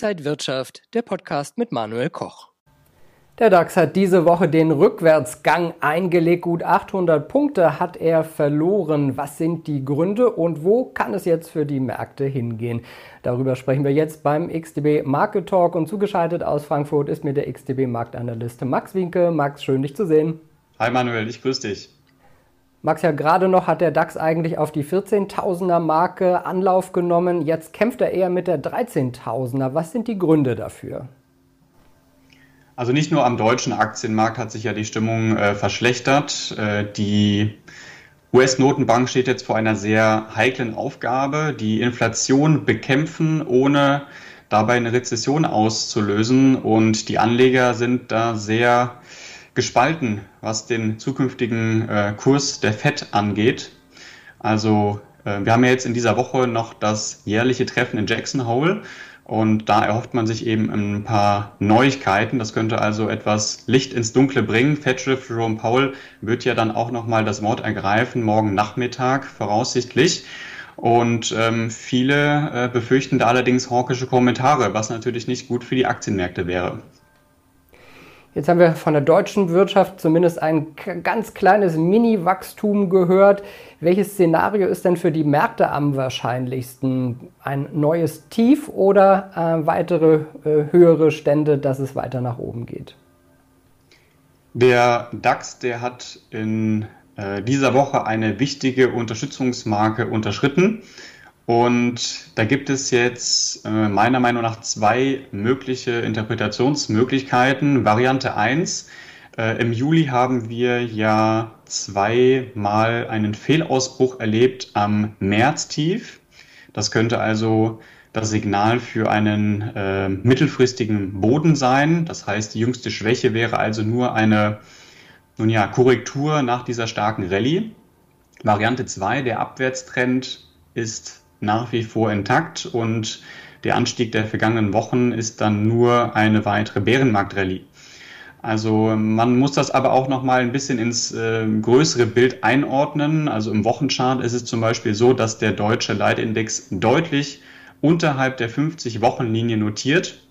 Inside Wirtschaft, der Podcast mit Manuel Koch. Der DAX hat diese Woche den Rückwärtsgang eingelegt. Gut 800 Punkte hat er verloren. Was sind die Gründe und wo kann es jetzt für die Märkte hingehen? Darüber sprechen wir jetzt beim XTB Market Talk und zugeschaltet aus Frankfurt ist mir der XTB Marktanalyst Max Winke. Max, schön dich zu sehen. Hi Manuel, ich grüße dich. Max, ja gerade noch hat der DAX eigentlich auf die 14.000er Marke Anlauf genommen. Jetzt kämpft er eher mit der 13.000er. Was sind die Gründe dafür? Also nicht nur am deutschen Aktienmarkt hat sich ja die Stimmung äh, verschlechtert. Äh, die US-Notenbank steht jetzt vor einer sehr heiklen Aufgabe, die Inflation bekämpfen, ohne dabei eine Rezession auszulösen. Und die Anleger sind da sehr gespalten, was den zukünftigen äh, Kurs der FED angeht. Also äh, wir haben ja jetzt in dieser Woche noch das jährliche Treffen in Jackson Hole und da erhofft man sich eben ein paar Neuigkeiten. Das könnte also etwas Licht ins Dunkle bringen. Fed-Chef Jerome Powell wird ja dann auch nochmal das Wort ergreifen, morgen Nachmittag voraussichtlich. Und ähm, viele äh, befürchten da allerdings hawkische Kommentare, was natürlich nicht gut für die Aktienmärkte wäre. Jetzt haben wir von der deutschen Wirtschaft zumindest ein ganz kleines Mini-Wachstum gehört. Welches Szenario ist denn für die Märkte am wahrscheinlichsten? Ein neues Tief oder äh, weitere äh, höhere Stände, dass es weiter nach oben geht? Der DAX, der hat in äh, dieser Woche eine wichtige Unterstützungsmarke unterschritten. Und da gibt es jetzt äh, meiner Meinung nach zwei mögliche Interpretationsmöglichkeiten. Variante 1, äh, im Juli haben wir ja zweimal einen Fehlausbruch erlebt am Märztief. Das könnte also das Signal für einen äh, mittelfristigen Boden sein. Das heißt, die jüngste Schwäche wäre also nur eine nun ja, Korrektur nach dieser starken Rallye. Variante 2, der Abwärtstrend ist nach wie vor intakt und der Anstieg der vergangenen Wochen ist dann nur eine weitere Bärenmarktrallye. Also man muss das aber auch noch mal ein bisschen ins äh, größere Bild einordnen. Also im Wochenchart ist es zum Beispiel so, dass der deutsche Leitindex deutlich unterhalb der 50-Wochen-Linie notiert.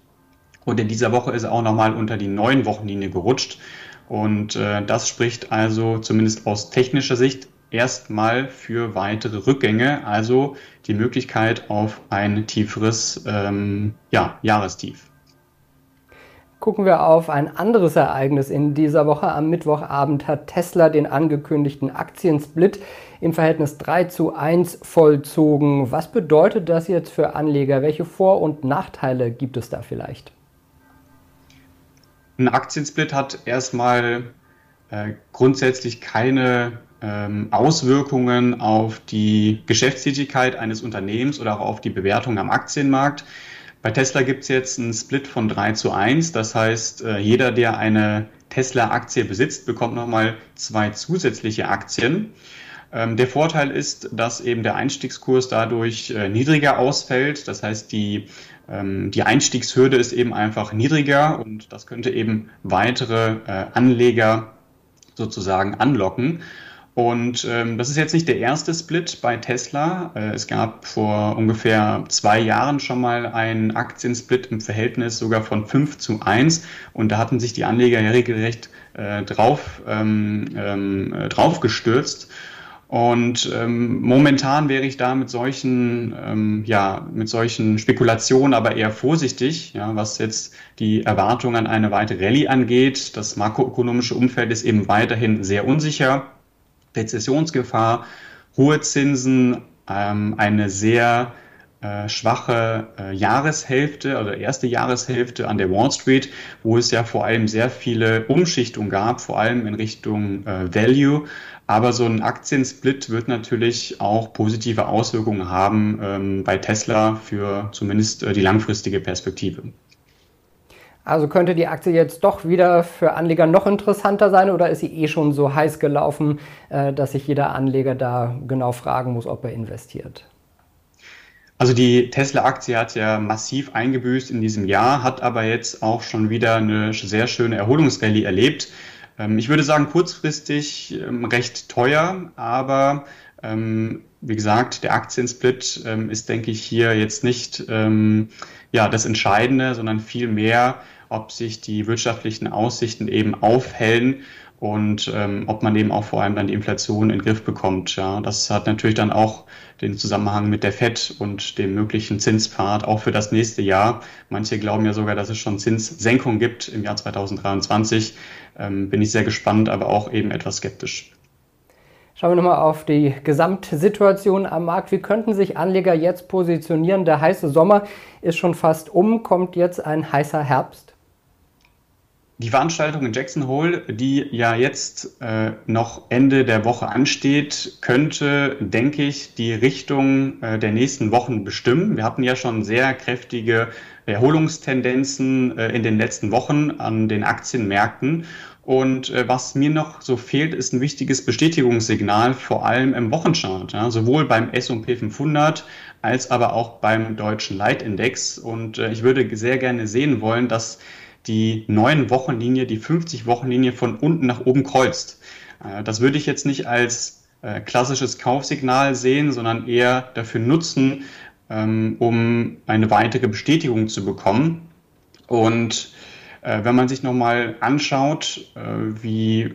Und in dieser Woche ist er auch noch mal unter die 9-Wochen-Linie gerutscht. Und äh, das spricht also zumindest aus technischer Sicht erstmal für weitere Rückgänge, also die Möglichkeit auf ein tieferes ähm, ja, Jahrestief. Gucken wir auf ein anderes Ereignis in dieser Woche. Am Mittwochabend hat Tesla den angekündigten Aktiensplit im Verhältnis 3 zu 1 vollzogen. Was bedeutet das jetzt für Anleger? Welche Vor- und Nachteile gibt es da vielleicht? Ein Aktiensplit hat erstmal äh, grundsätzlich keine ähm, Auswirkungen auf die Geschäftstätigkeit eines Unternehmens oder auch auf die Bewertung am Aktienmarkt. Bei Tesla gibt es jetzt einen Split von 3 zu 1. Das heißt, äh, jeder, der eine Tesla-Aktie besitzt, bekommt nochmal zwei zusätzliche Aktien. Ähm, der Vorteil ist, dass eben der Einstiegskurs dadurch äh, niedriger ausfällt. Das heißt, die, ähm, die Einstiegshürde ist eben einfach niedriger und das könnte eben weitere äh, Anleger sozusagen anlocken. Und ähm, das ist jetzt nicht der erste Split bei Tesla. Äh, es gab vor ungefähr zwei Jahren schon mal einen Aktiensplit im Verhältnis sogar von 5 zu 1. Und da hatten sich die Anleger ja regelrecht äh, drauf, ähm, ähm, äh, drauf gestürzt. Und ähm, momentan wäre ich da mit solchen, ähm, ja, mit solchen Spekulationen aber eher vorsichtig, ja, was jetzt die Erwartungen an eine weitere Rallye angeht. Das makroökonomische Umfeld ist eben weiterhin sehr unsicher. Rezessionsgefahr, hohe Zinsen, ähm, eine sehr äh, schwache äh, Jahreshälfte oder erste Jahreshälfte an der Wall Street, wo es ja vor allem sehr viele Umschichtungen gab, vor allem in Richtung äh, Value. Aber so ein Aktiensplit wird natürlich auch positive Auswirkungen haben ähm, bei Tesla für zumindest äh, die langfristige Perspektive. Also könnte die Aktie jetzt doch wieder für Anleger noch interessanter sein oder ist sie eh schon so heiß gelaufen, äh, dass sich jeder Anleger da genau fragen muss, ob er investiert? Also die Tesla-Aktie hat ja massiv eingebüßt in diesem Jahr, hat aber jetzt auch schon wieder eine sehr schöne Erholungsrallye erlebt. Ähm, ich würde sagen, kurzfristig ähm, recht teuer, aber Ähm, wie gesagt, der Aktiensplit ähm, ist, denke ich, hier jetzt nicht ja, das Entscheidende, sondern vielmehr, ob sich die wirtschaftlichen Aussichten eben aufhellen und ähm, ob man eben auch vor allem dann die Inflation in den Griff bekommt. Ja, das hat natürlich dann auch den Zusammenhang mit der FED und dem möglichen Zinspfad auch für das nächste Jahr. Manche glauben ja sogar, dass es schon Zinssenkungen gibt im Jahr 2023. Ähm, bin ich sehr gespannt, aber auch eben etwas skeptisch. Schauen wir nochmal auf die Gesamtsituation am Markt. Wie könnten sich Anleger jetzt positionieren? Der heiße Sommer ist schon fast um. Kommt jetzt ein heißer Herbst? Die Veranstaltung in Jackson Hole, die ja jetzt äh, noch Ende der Woche ansteht, könnte, denke ich, die Richtung äh, der nächsten Wochen bestimmen. Wir hatten ja schon sehr kräftige Erholungstendenzen äh, in den letzten Wochen an den Aktienmärkten. Und äh, was mir noch so fehlt, ist ein wichtiges Bestätigungssignal, vor allem im Wochenchart, ja, sowohl beim S&P 500 als aber auch beim deutschen Leitindex. Und äh, ich würde sehr gerne sehen wollen, dass die neuen Wochenlinie, die 50-Wochenlinie von unten nach oben kreuzt. Äh, das würde ich jetzt nicht als äh, klassisches Kaufsignal sehen, sondern eher dafür nutzen, ähm, um eine weitere Bestätigung zu bekommen. Und äh, wenn man sich nochmal anschaut, wie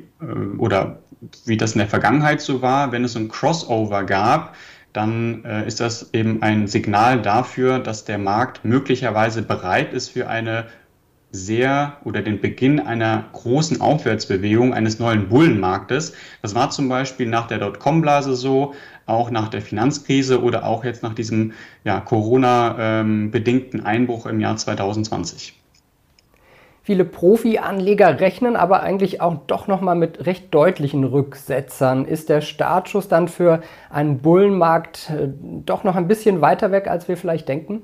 oder wie das in der Vergangenheit so war, wenn es ein Crossover gab, dann ist das eben ein Signal dafür, dass der Markt möglicherweise bereit ist für eine sehr oder den Beginn einer großen Aufwärtsbewegung eines neuen Bullenmarktes. Das war zum Beispiel nach der Dotcom-Blase so, auch nach der Finanzkrise oder auch jetzt nach diesem ja, Corona-bedingten Einbruch im Jahr 2020. Viele Profi-Anleger rechnen aber eigentlich auch doch nochmal mit recht deutlichen Rücksetzern. Ist der Startschuss dann für einen Bullenmarkt äh, doch noch ein bisschen weiter weg, als wir vielleicht denken?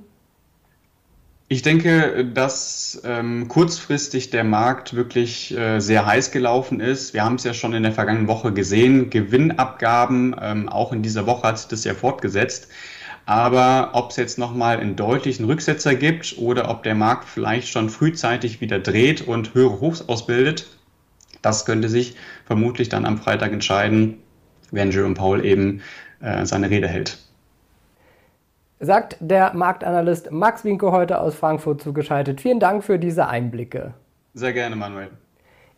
Ich denke, dass ähm, kurzfristig der Markt wirklich äh, sehr heiß gelaufen ist. Wir haben es ja schon in der vergangenen Woche gesehen. Gewinnabgaben, ähm, auch in dieser Woche hat sich das ja fortgesetzt. Aber ob es jetzt nochmal einen deutlichen Rücksetzer gibt oder ob der Markt vielleicht schon frühzeitig wieder dreht und höhere Hochs ausbildet, das könnte sich vermutlich dann am Freitag entscheiden, wenn Jerome Powell eben äh, seine Rede hält sagt der Marktanalyst Max Winke heute aus Frankfurt zugeschaltet. Vielen Dank für diese Einblicke. Sehr gerne, Manuel.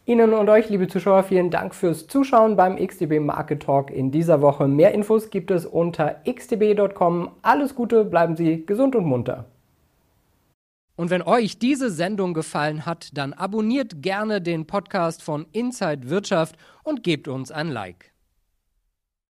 Ihnen und euch, liebe Zuschauer, vielen Dank fürs Zuschauen beim XDB Market Talk in dieser Woche. Mehr Infos gibt es unter xdb.com. Alles Gute, bleiben Sie gesund und munter. Und wenn euch diese Sendung gefallen hat, dann abonniert gerne den Podcast von Inside Wirtschaft und gebt uns ein Like.